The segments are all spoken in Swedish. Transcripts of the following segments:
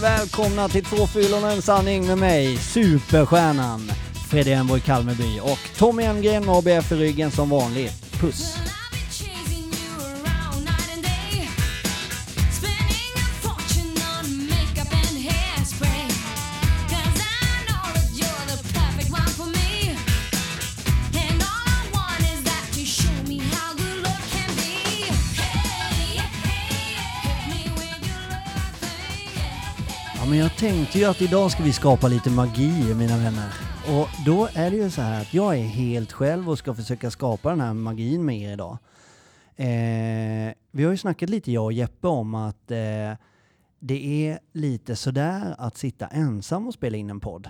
välkomna till Två fyllon och en sanning med mig, superstjärnan Fredrik Enborg Kalmeby och Tommy Emgren med ABF i ryggen som vanligt. Puss! Tänkte ju att idag ska vi skapa lite magi, mina vänner. Och då är det ju så här att jag är helt själv och ska försöka skapa den här magin med er idag. Eh, vi har ju snackat lite, jag och Jeppe, om att eh, det är lite sådär att sitta ensam och spela in en podd.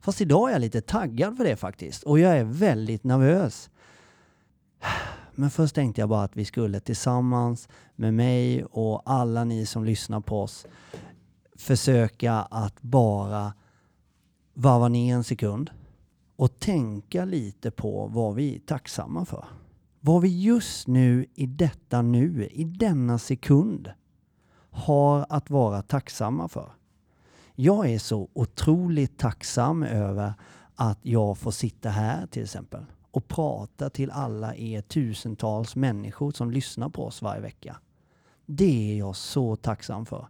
Fast idag är jag lite taggad för det faktiskt. Och jag är väldigt nervös. Men först tänkte jag bara att vi skulle tillsammans med mig och alla ni som lyssnar på oss försöka att bara varva ner en sekund och tänka lite på vad vi är tacksamma för. Vad vi just nu, i detta nu, i denna sekund har att vara tacksamma för. Jag är så otroligt tacksam över att jag får sitta här till exempel och prata till alla er tusentals människor som lyssnar på oss varje vecka. Det är jag så tacksam för.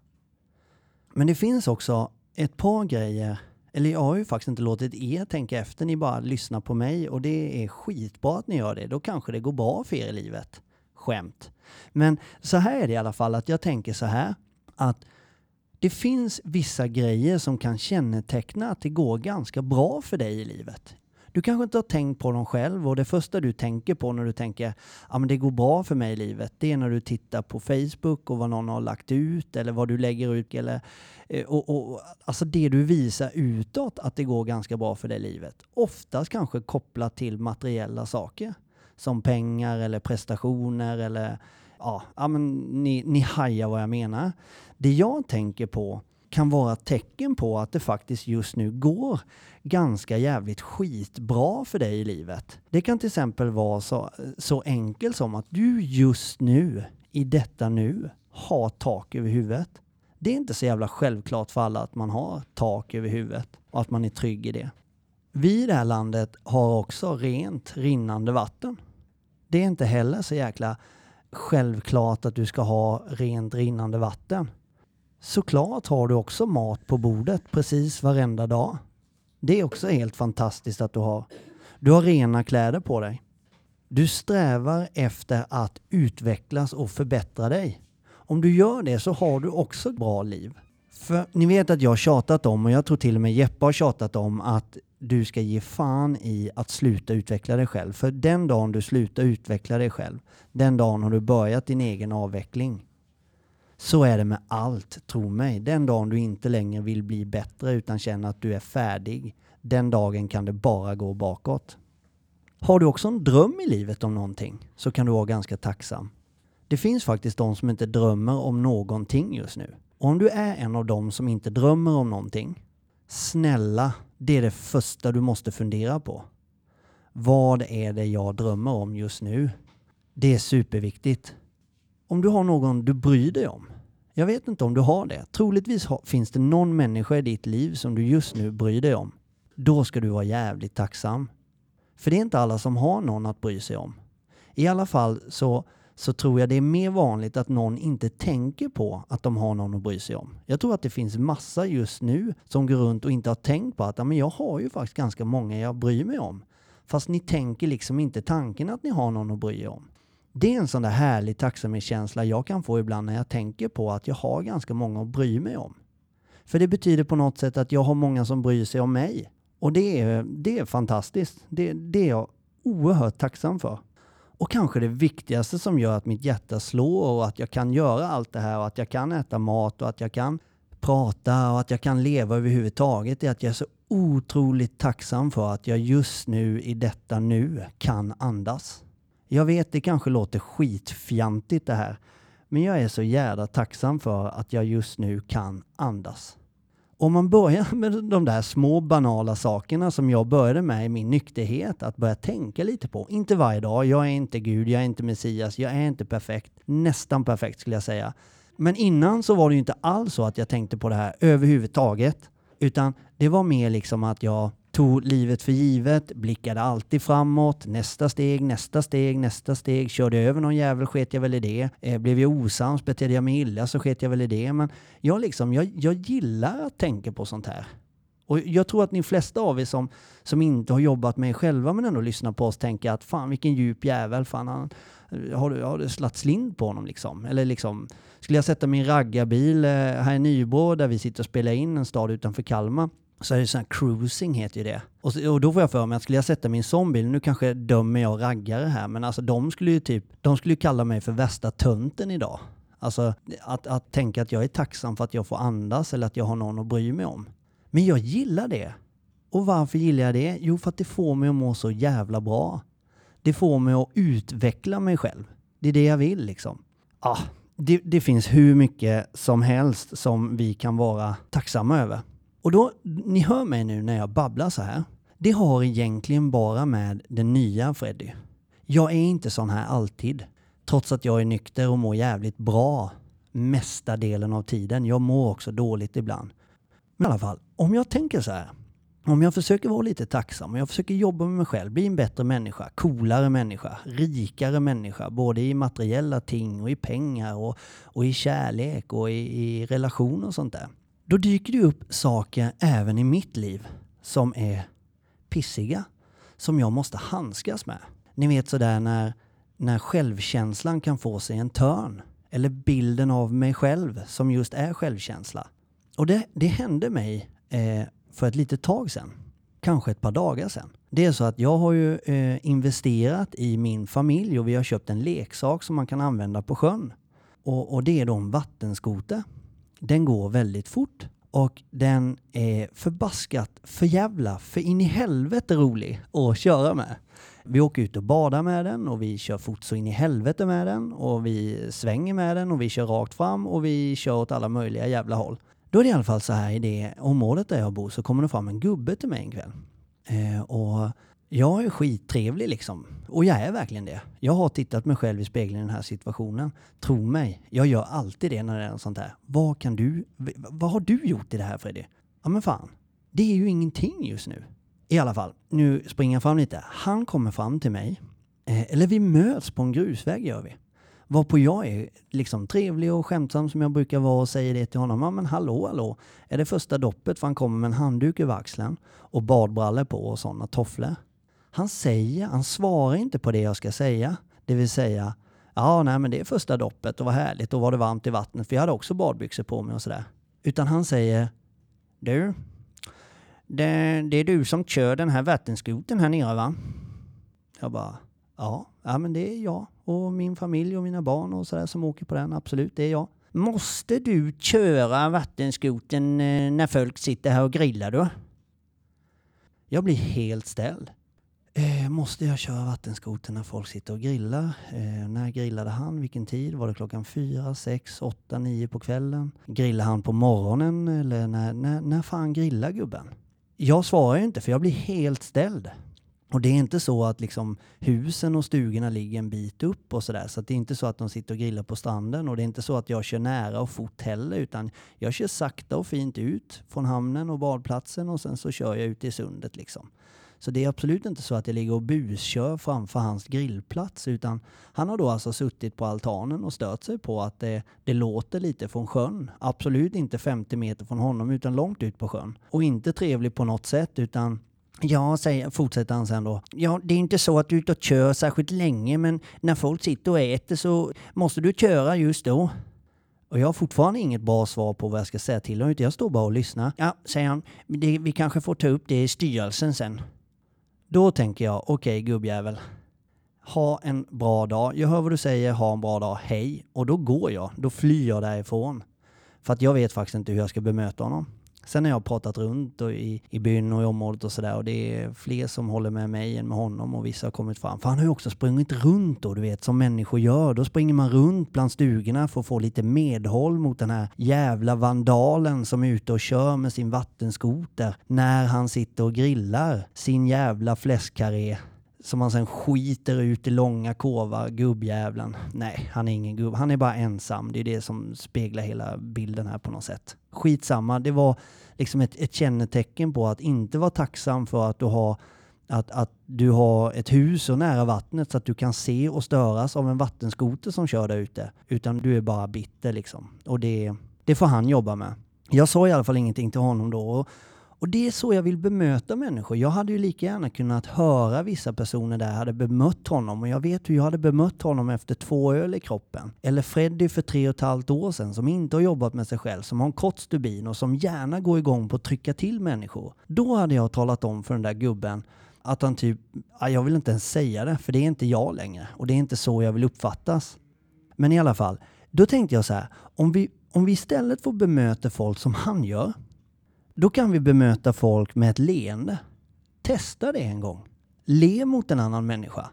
Men det finns också ett par grejer, eller jag har ju faktiskt inte låtit er tänka efter, ni bara lyssnar på mig och det är skitbra att ni gör det. Då kanske det går bra för er i livet. Skämt. Men så här är det i alla fall, att jag tänker så här, att det finns vissa grejer som kan känneteckna att det går ganska bra för dig i livet. Du kanske inte har tänkt på dem själv och det första du tänker på när du tänker ja det går bra för mig i livet, det är när du tittar på Facebook och vad någon har lagt ut eller vad du lägger ut eller eh, och, och, alltså det du visar utåt att det går ganska bra för dig i livet. Oftast kanske kopplat till materiella saker som pengar eller prestationer eller ja, ja men ni, ni hajar vad jag menar. Det jag tänker på kan vara tecken på att det faktiskt just nu går ganska jävligt skitbra för dig i livet. Det kan till exempel vara så, så enkelt som att du just nu, i detta nu, har tak över huvudet. Det är inte så jävla självklart för alla att man har tak över huvudet och att man är trygg i det. Vi i det här landet har också rent rinnande vatten. Det är inte heller så jäkla självklart att du ska ha rent rinnande vatten. Såklart har du också mat på bordet precis varenda dag. Det är också helt fantastiskt att du har. Du har rena kläder på dig. Du strävar efter att utvecklas och förbättra dig. Om du gör det så har du också ett bra liv. För ni vet att jag har tjatat om, och jag tror till och med Jeppe har tjatat om, att du ska ge fan i att sluta utveckla dig själv. För den dagen du slutar utveckla dig själv, den dagen har du börjat din egen avveckling. Så är det med allt, tro mig. Den dagen du inte längre vill bli bättre utan känner att du är färdig, den dagen kan det bara gå bakåt. Har du också en dröm i livet om någonting så kan du vara ganska tacksam. Det finns faktiskt de som inte drömmer om någonting just nu. Och om du är en av dem som inte drömmer om någonting, snälla, det är det första du måste fundera på. Vad är det jag drömmer om just nu? Det är superviktigt. Om du har någon du bryr dig om. Jag vet inte om du har det. Troligtvis finns det någon människa i ditt liv som du just nu bryr dig om. Då ska du vara jävligt tacksam. För det är inte alla som har någon att bry sig om. I alla fall så, så tror jag det är mer vanligt att någon inte tänker på att de har någon att bry sig om. Jag tror att det finns massa just nu som går runt och inte har tänkt på att men jag har ju faktiskt ganska många jag bryr mig om. Fast ni tänker liksom inte tanken att ni har någon att bry er om. Det är en sån där härlig tacksamhetskänsla jag kan få ibland när jag tänker på att jag har ganska många att bry mig om. För det betyder på något sätt att jag har många som bryr sig om mig. Och det är, det är fantastiskt. Det, det är jag oerhört tacksam för. Och kanske det viktigaste som gör att mitt hjärta slår och att jag kan göra allt det här och att jag kan äta mat och att jag kan prata och att jag kan leva överhuvudtaget är att jag är så otroligt tacksam för att jag just nu i detta nu kan andas. Jag vet det kanske låter skitfjantigt det här, men jag är så jävla tacksam för att jag just nu kan andas. Om man börjar med de där små banala sakerna som jag började med i min nykterhet, att börja tänka lite på. Inte varje dag, jag är inte Gud, jag är inte Messias, jag är inte perfekt. Nästan perfekt skulle jag säga. Men innan så var det ju inte alls så att jag tänkte på det här överhuvudtaget. Utan det var mer liksom att jag tog livet för givet, blickade alltid framåt, nästa steg, nästa steg, nästa steg, körde över någon jävel sket jag väl i det. Eh, blev jag osams, betedde jag mig illa så sket jag väl i det. Men jag, liksom, jag, jag gillar att tänka på sånt här. Och jag tror att ni flesta av er som, som inte har jobbat med er själva men ändå lyssnar på oss tänker att fan vilken djup jävel, fan han, har du, har du slatt slint på honom liksom? Eller liksom, skulle jag sätta min raggarbil eh, här i Nybro där vi sitter och spelar in en stad utanför Kalmar så är det sån här cruising heter ju det. Och, så, och då får jag för mig att skulle jag sätta min zombie, nu kanske dömer jag raggare här, men alltså de skulle ju typ, de skulle ju kalla mig för värsta tönten idag. Alltså att, att tänka att jag är tacksam för att jag får andas eller att jag har någon att bry mig om. Men jag gillar det. Och varför gillar jag det? Jo, för att det får mig att må så jävla bra. Det får mig att utveckla mig själv. Det är det jag vill liksom. Ah, det, det finns hur mycket som helst som vi kan vara tacksamma över. Och då, ni hör mig nu när jag babblar så här. Det har egentligen bara med den nya Freddy. Jag är inte sån här alltid. Trots att jag är nykter och mår jävligt bra mesta delen av tiden. Jag mår också dåligt ibland. Men i alla fall, om jag tänker så här. Om jag försöker vara lite tacksam och jag försöker jobba med mig själv, bli en bättre människa, coolare människa, rikare människa, både i materiella ting och i pengar och, och i kärlek och i, i relationer och sånt där. Då dyker det upp saker även i mitt liv som är pissiga, som jag måste handskas med. Ni vet sådär när, när självkänslan kan få sig en törn. Eller bilden av mig själv som just är självkänsla. Och det, det hände mig eh, för ett litet tag sedan. Kanske ett par dagar sedan. Det är så att jag har ju eh, investerat i min familj och vi har köpt en leksak som man kan använda på sjön. Och, och det är då en vattenskoter. Den går väldigt fort och den är förbaskat för jävla för in i helvete rolig att köra med. Vi åker ut och badar med den och vi kör fort så in i helvete med den och vi svänger med den och vi kör rakt fram och vi kör åt alla möjliga jävla håll. Då är det i alla fall så här i det området där jag bor så kommer det fram en gubbe till mig en kväll. Eh, och jag är skittrevlig liksom. Och jag är verkligen det. Jag har tittat mig själv i spegeln i den här situationen. Tro mig, jag gör alltid det när det är något sånt här. Vad kan du, vad har du gjort i det här Freddy? Ja men fan, det är ju ingenting just nu. I alla fall, nu springer jag fram lite. Han kommer fram till mig. Eh, eller vi möts på en grusväg gör vi. Varpå jag är liksom trevlig och skämtsam som jag brukar vara och säger det till honom. Ja men hallå hallå, är det första doppet för han kommer med en handduk över axeln och badbrallor på och sådana tofflor. Han säger, han svarar inte på det jag ska säga. Det vill säga, ja nej men det är första doppet och vad härligt och var det varmt i vattnet för jag hade också badbyxor på mig och sådär. Utan han säger, du, det, det är du som kör den här vattenskoten här nere va? Jag bara, ja, ja men det är jag och min familj och mina barn och sådär som åker på den, absolut, det är jag. Måste du köra vattenskoten eh, när folk sitter här och grillar då? Jag blir helt ställd. Eh, måste jag köra vattenskoter när folk sitter och grillar? Eh, när grillade han? Vilken tid? Var det klockan fyra, sex, åtta, nio på kvällen? Grillar han på morgonen eller när, när, när fan grillar gubben? Jag svarar ju inte för jag blir helt ställd. Och det är inte så att liksom husen och stugorna ligger en bit upp och sådär. Så att det är inte så att de sitter och grillar på stranden och det är inte så att jag kör nära och fort heller utan jag kör sakta och fint ut från hamnen och badplatsen och sen så kör jag ut i sundet liksom. Så det är absolut inte så att jag ligger och buskör framför hans grillplats utan han har då alltså suttit på altanen och stört sig på att det, det låter lite från sjön. Absolut inte 50 meter från honom utan långt ut på sjön. Och inte trevlig på något sätt utan Ja, säger, fortsätter han sen då. Ja, det är inte så att du är ute och kör särskilt länge, men när folk sitter och äter så måste du köra just då. Och jag har fortfarande inget bra svar på vad jag ska säga till honom, utan jag står bara och lyssnar. Ja, säger han, det, vi kanske får ta upp det i styrelsen sen. Då tänker jag, okej okay, gubbjävel. Ha en bra dag. Jag hör vad du säger, ha en bra dag, hej. Och då går jag, då flyr jag därifrån. För att jag vet faktiskt inte hur jag ska bemöta honom. Sen har jag pratat runt och i, i byn och i området och sådär och det är fler som håller med mig än med honom och vissa har kommit fram. För han har ju också sprungit runt då, du vet, som människor gör. Då springer man runt bland stugorna för att få lite medhåll mot den här jävla vandalen som är ute och kör med sin vattenskoter när han sitter och grillar sin jävla fläskkarré som han sen skiter ut i långa kovar, gubbjävlen. Nej, han är ingen gubb. Han är bara ensam. Det är det som speglar hela bilden här på något sätt. Skitsamma, det var liksom ett, ett kännetecken på att inte vara tacksam för att du har att, att du har ett hus så nära vattnet så att du kan se och störas av en vattenskoter som kör där ute. Utan du är bara bitter liksom. Och det, det får han jobba med. Jag sa i alla fall ingenting till honom då. Och, och det är så jag vill bemöta människor. Jag hade ju lika gärna kunnat höra vissa personer där hade bemött honom och jag vet hur jag hade bemött honom efter två öl i kroppen. Eller Freddy för tre och ett halvt år sedan som inte har jobbat med sig själv, som har en kort stubin och som gärna går igång på att trycka till människor. Då hade jag talat om för den där gubben att han typ, jag vill inte ens säga det för det är inte jag längre och det är inte så jag vill uppfattas. Men i alla fall, då tänkte jag så här, om vi, om vi istället får bemöta folk som han gör, då kan vi bemöta folk med ett leende. Testa det en gång. Le mot en annan människa.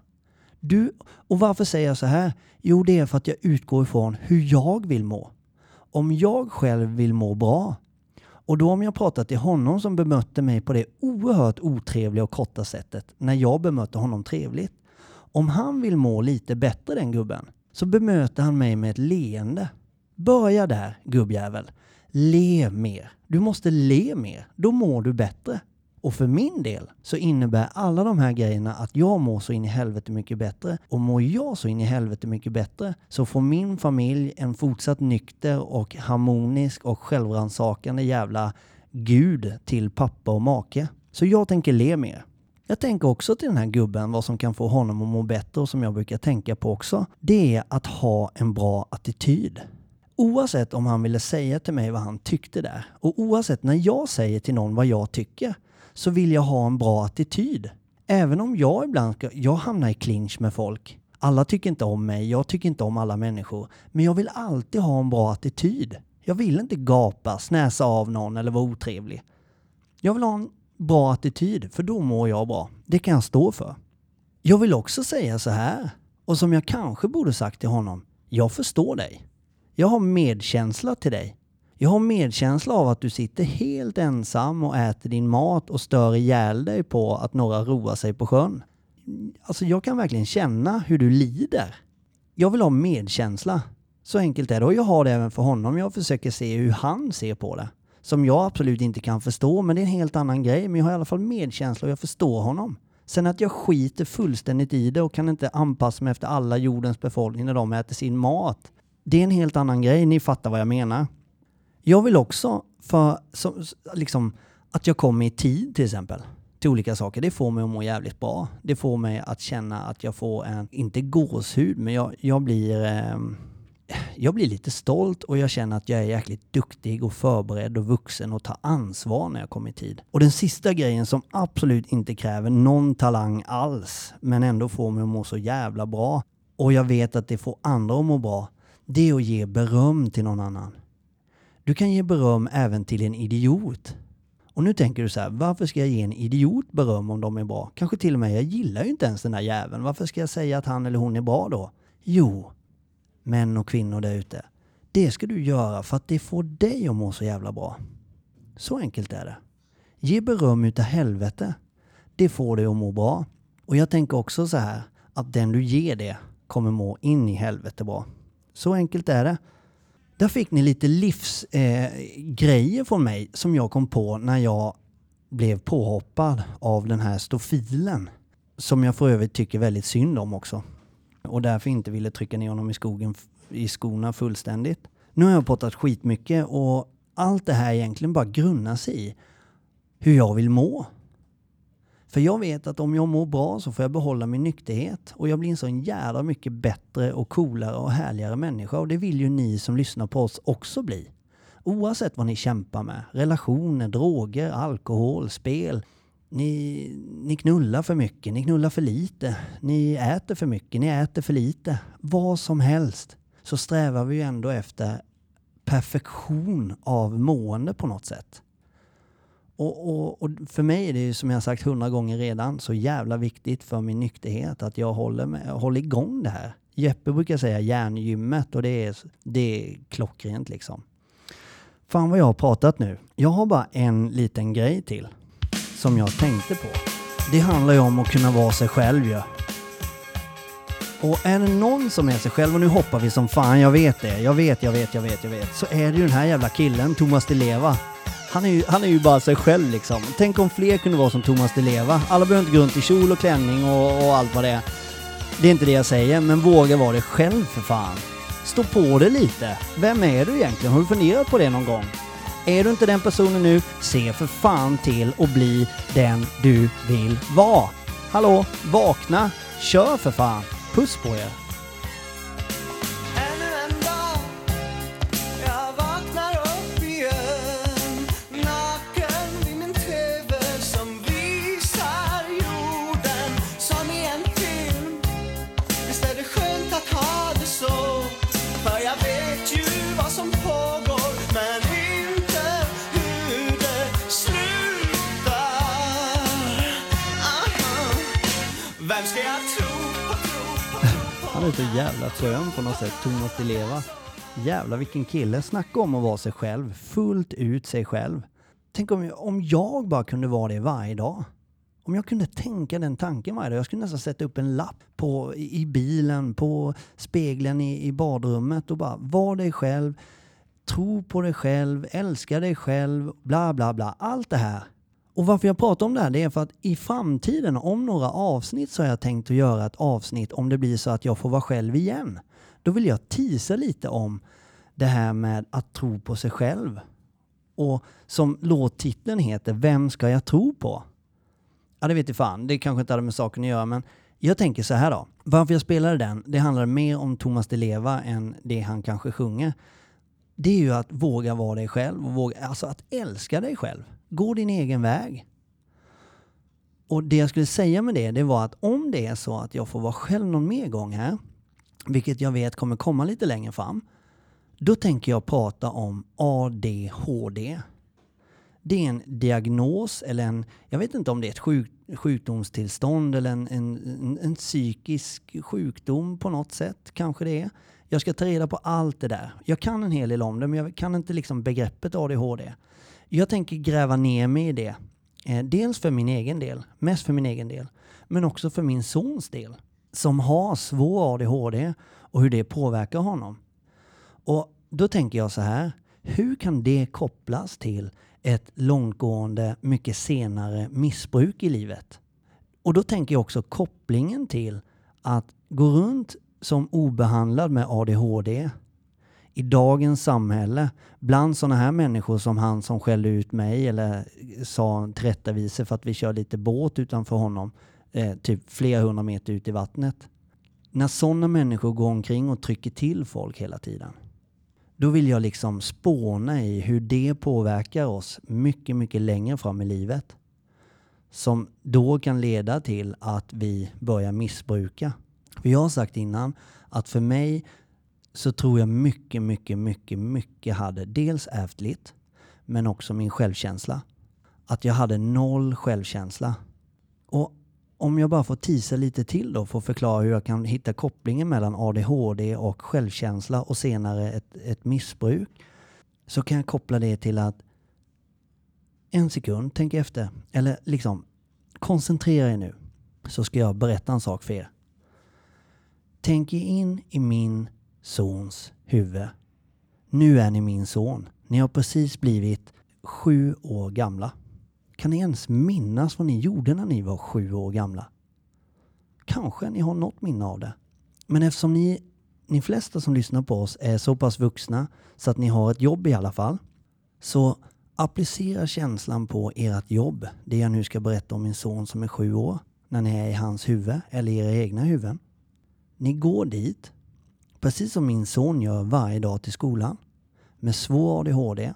Du, och varför säger jag så här? Jo, det är för att jag utgår ifrån hur jag vill må. Om jag själv vill må bra, och då om jag pratar till honom som bemötte mig på det oerhört otrevliga och korta sättet när jag bemötte honom trevligt. Om han vill må lite bättre den gubben, så bemöter han mig med ett leende. Börja där, gubbjävel. Le mer. Du måste le mer. Då mår du bättre. Och för min del så innebär alla de här grejerna att jag mår så in i helvete mycket bättre. Och mår jag så in i helvete mycket bättre så får min familj en fortsatt nykter och harmonisk och självrannsakande jävla gud till pappa och make. Så jag tänker le mer. Jag tänker också till den här gubben vad som kan få honom att må bättre och som jag brukar tänka på också. Det är att ha en bra attityd. Oavsett om han ville säga till mig vad han tyckte där och oavsett när jag säger till någon vad jag tycker så vill jag ha en bra attityd. Även om jag ibland ska, jag hamnar i clinch med folk. Alla tycker inte om mig, jag tycker inte om alla människor. Men jag vill alltid ha en bra attityd. Jag vill inte gapa, snäsa av någon eller vara otrevlig. Jag vill ha en bra attityd, för då mår jag bra. Det kan jag stå för. Jag vill också säga så här, och som jag kanske borde sagt till honom. Jag förstår dig. Jag har medkänsla till dig. Jag har medkänsla av att du sitter helt ensam och äter din mat och stör ihjäl dig på att några roar sig på sjön. Alltså jag kan verkligen känna hur du lider. Jag vill ha medkänsla. Så enkelt är det. Och jag har det även för honom. Jag försöker se hur han ser på det. Som jag absolut inte kan förstå, men det är en helt annan grej. Men jag har i alla fall medkänsla och jag förstår honom. Sen att jag skiter fullständigt i det och kan inte anpassa mig efter alla jordens befolkning när de äter sin mat. Det är en helt annan grej, ni fattar vad jag menar. Jag vill också, för så, liksom, att jag kommer i tid till exempel, till olika saker, det får mig att må jävligt bra. Det får mig att känna att jag får en, inte gåshud, men jag, jag blir eh, jag blir lite stolt och jag känner att jag är jäkligt duktig och förberedd och vuxen och tar ansvar när jag kommer i tid. Och den sista grejen som absolut inte kräver någon talang alls, men ändå får mig att må så jävla bra, och jag vet att det får andra att må bra, det är att ge beröm till någon annan. Du kan ge beröm även till en idiot. Och nu tänker du så här, varför ska jag ge en idiot beröm om de är bra? Kanske till och med, jag gillar ju inte ens den där jäveln. Varför ska jag säga att han eller hon är bra då? Jo, män och kvinnor där ute. Det ska du göra för att det får dig att må så jävla bra. Så enkelt är det. Ge beröm utav helvete. Det får dig att må bra. Och jag tänker också så här, att den du ger det kommer må in i helvete bra. Så enkelt är det. Där fick ni lite livsgrejer eh, från mig som jag kom på när jag blev påhoppad av den här stofilen. Som jag för övrigt tycker väldigt synd om också. Och därför inte ville trycka ner honom i, skogen, i skorna fullständigt. Nu har jag pratat skitmycket och allt det här egentligen bara grunnar sig i hur jag vill må. För jag vet att om jag mår bra så får jag behålla min nykterhet och jag blir en sån jävla mycket bättre och coolare och härligare människa och det vill ju ni som lyssnar på oss också bli. Oavsett vad ni kämpar med, relationer, droger, alkohol, spel. Ni, ni knullar för mycket, ni knullar för lite, ni äter för mycket, ni äter för lite. Vad som helst så strävar vi ju ändå efter perfektion av mående på något sätt. Och, och, och, för mig är det ju som jag sagt hundra gånger redan så jävla viktigt för min nykterhet att jag håller, med, håller igång det här. Jeppe brukar säga järngymmet och det är, det är klockrent liksom. Fan vad jag har pratat nu. Jag har bara en liten grej till som jag tänkte på. det handlar ju om att kunna vara sig själv ju. Ja. Och är det någon som är sig själv, och nu hoppar vi som fan, jag vet det, jag vet, jag vet, jag vet, jag vet, så är det ju den här jävla killen, Thomas Di Leva. Han är, ju, han är ju bara sig själv liksom. Tänk om fler kunde vara som Thomas Di Leva. Alla behöver inte gå runt i kjol och klänning och, och allt vad det är. Det är inte det jag säger, men våga vara dig själv för fan. Stå på dig lite. Vem är du egentligen? Har du funderat på det någon gång? Är du inte den personen nu, se för fan till att bli den du vill vara. Hallå, vakna, kör för fan. Puss på er. Tro så jävla skön på något sätt, Thomas Di Leva. Jävlar vilken kille. Snacka om att vara sig själv. Fullt ut sig själv. Tänk om, om jag bara kunde vara det varje dag. Om jag kunde tänka den tanken varje dag. Jag skulle nästan sätta upp en lapp på, i i bilen, på spegeln i, i badrummet och bara var dig själv. Tro på dig själv, älska dig själv, bla bla bla. Allt det här. Och varför jag pratar om det här det är för att i framtiden, om några avsnitt, så har jag tänkt att göra ett avsnitt om det blir så att jag får vara själv igen. Då vill jag tisa lite om det här med att tro på sig själv. Och som låttiteln heter, Vem ska jag tro på? Ja, det vet jag fan. Det kanske inte hade med saken att göra, men jag tänker så här då. Varför jag spelade den, det handlar mer om Thomas Di Leva än det han kanske sjunger. Det är ju att våga vara dig själv och våga, alltså att älska dig själv. Gå din egen väg. Och det jag skulle säga med det, det var att om det är så att jag får vara själv någon mer gång här, vilket jag vet kommer komma lite längre fram, då tänker jag prata om ADHD. Det är en diagnos eller en, jag vet inte om det är ett sjuk, sjukdomstillstånd eller en, en, en, en psykisk sjukdom på något sätt, kanske det är. Jag ska ta reda på allt det där. Jag kan en hel del om det, men jag kan inte liksom begreppet ADHD. Jag tänker gräva ner mig i det. Eh, dels för min egen del, mest för min egen del, men också för min sons del, som har svår ADHD och hur det påverkar honom. Och då tänker jag så här, hur kan det kopplas till ett långtgående, mycket senare missbruk i livet? Och då tänker jag också kopplingen till att gå runt som obehandlad med ADHD i dagens samhälle bland sådana här människor som han som skällde ut mig eller sa tillrättavisor för att vi kör lite båt utanför honom, eh, typ flera hundra meter ut i vattnet. När sådana människor går omkring och trycker till folk hela tiden, då vill jag liksom spåna i hur det påverkar oss mycket, mycket längre fram i livet. Som då kan leda till att vi börjar missbruka. För jag har sagt innan att för mig så tror jag mycket, mycket, mycket, mycket hade dels ärftligt, men också min självkänsla. Att jag hade noll självkänsla. Och om jag bara får tisa lite till då för att förklara hur jag kan hitta kopplingen mellan ADHD och självkänsla och senare ett, ett missbruk. Så kan jag koppla det till att en sekund, tänk efter. Eller liksom, koncentrera er nu. Så ska jag berätta en sak för er. Tänk er in i min sons huvud. Nu är ni min son. Ni har precis blivit sju år gamla. Kan ni ens minnas vad ni gjorde när ni var sju år gamla? Kanske ni har något minne av det. Men eftersom ni, ni flesta som lyssnar på oss är så pass vuxna så att ni har ett jobb i alla fall. Så applicera känslan på ert jobb, det jag nu ska berätta om min son som är sju år, när ni är i hans huvud eller i era egna huvuden. Ni går dit, precis som min son gör varje dag till skolan, med svår ADHD.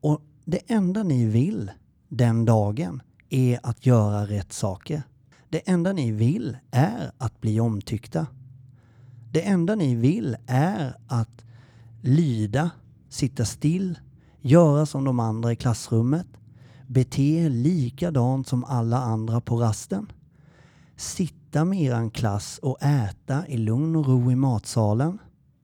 Och det enda ni vill den dagen är att göra rätt saker. Det enda ni vill är att bli omtyckta. Det enda ni vill är att lyda, sitta still, göra som de andra i klassrummet, bete er likadant som alla andra på rasten, sitta med eran klass och äta i lugn och ro i matsalen.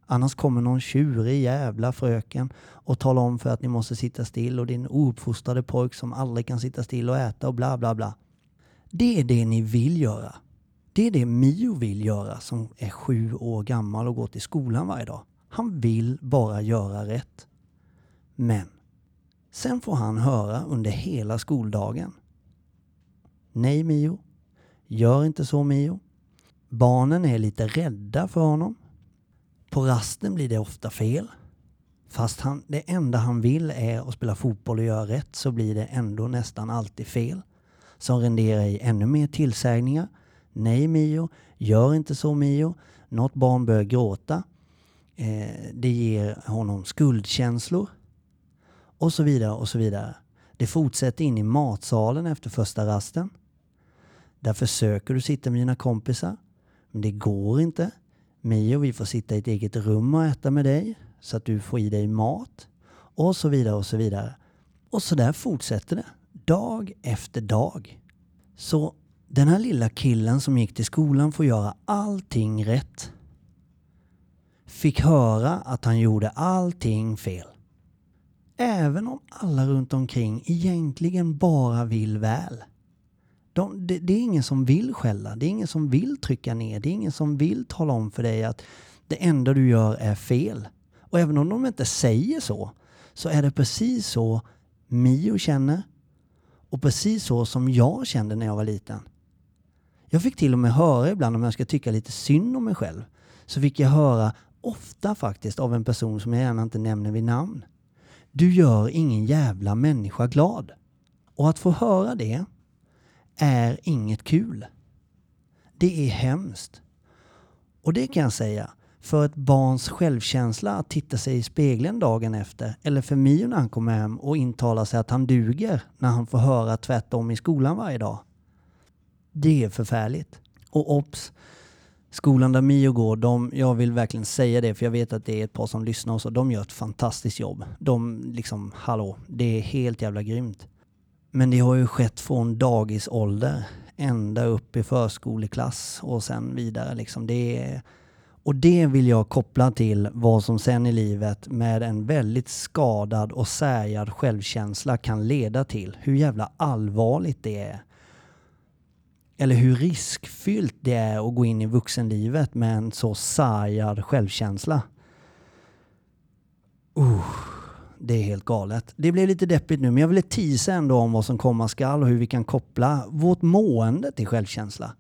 Annars kommer någon tjurig jävla fröken och talar om för att ni måste sitta still och din ouppfostrade pojk som aldrig kan sitta still och äta och bla bla bla. Det är det ni vill göra. Det är det Mio vill göra som är sju år gammal och går till skolan varje dag. Han vill bara göra rätt. Men sen får han höra under hela skoldagen. Nej Mio, gör inte så Mio. Barnen är lite rädda för honom. På rasten blir det ofta fel. Fast han, det enda han vill är att spela fotboll och göra rätt så blir det ändå nästan alltid fel. Som renderar i ännu mer tillsägningar. Nej Mio, gör inte så Mio. Något barn börjar gråta. Eh, det ger honom skuldkänslor. Och så vidare och så vidare. Det fortsätter in i matsalen efter första rasten. Där försöker du sitta med dina kompisar. Men det går inte. Mio, vi får sitta i ett eget rum och äta med dig så att du får i dig mat. Och så vidare och så vidare. Och så där fortsätter det. Dag efter dag. Så den här lilla killen som gick till skolan får göra allting rätt. Fick höra att han gjorde allting fel. Även om alla runt omkring egentligen bara vill väl. De, det, det, är ingen som vill skälla, det är ingen som vill trycka ner, det är ingen som vill tala om för dig att det enda du gör är fel. Och även om de inte säger så, så är det precis så Mio känner och precis så som jag kände när jag var liten. Jag fick till och med höra ibland om jag ska tycka lite synd om mig själv, så fick jag höra ofta faktiskt av en person som jag gärna inte nämner vid namn. Du gör ingen jävla människa glad. Och att få höra det är inget kul. Det är hemskt. Och det kan jag säga, för ett barns självkänsla att titta sig i spegeln dagen efter, eller för Mio när han kommer hem och intalar sig att han duger när han får höra tvärtom i skolan varje dag. Det är förfärligt. Och ops, skolan där Mio går, de, jag vill verkligen säga det för jag vet att det är ett par som lyssnar och så, de gör ett fantastiskt jobb. De liksom, hallå, det är helt jävla grymt. Men det har ju skett från dagisålder ända upp i förskoleklass och sen vidare liksom. Det är, och det vill jag koppla till vad som sen i livet med en väldigt skadad och särjad självkänsla kan leda till. Hur jävla allvarligt det är. Eller hur riskfyllt det är att gå in i vuxenlivet med en så sargad självkänsla. Uh, det är helt galet. Det blev lite deppigt nu, men jag ville teasa ändå om vad som komma skall och hur vi kan koppla vårt mående till självkänsla.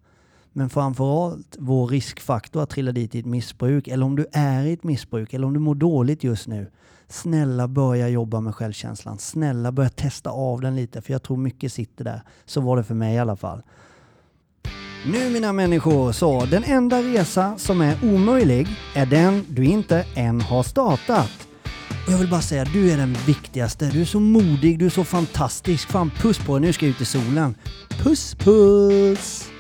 Men framförallt vår riskfaktor att trilla dit i ett missbruk, eller om du är i ett missbruk, eller om du mår dåligt just nu. Snälla börja jobba med självkänslan. Snälla börja testa av den lite, för jag tror mycket sitter där. Så var det för mig i alla fall. Nu mina människor, så den enda resa som är omöjlig är den du inte än har startat. Och jag vill bara säga, du är den viktigaste. Du är så modig, du är så fantastisk. Fan, puss på dig, nu ska jag ut i solen. Puss puss!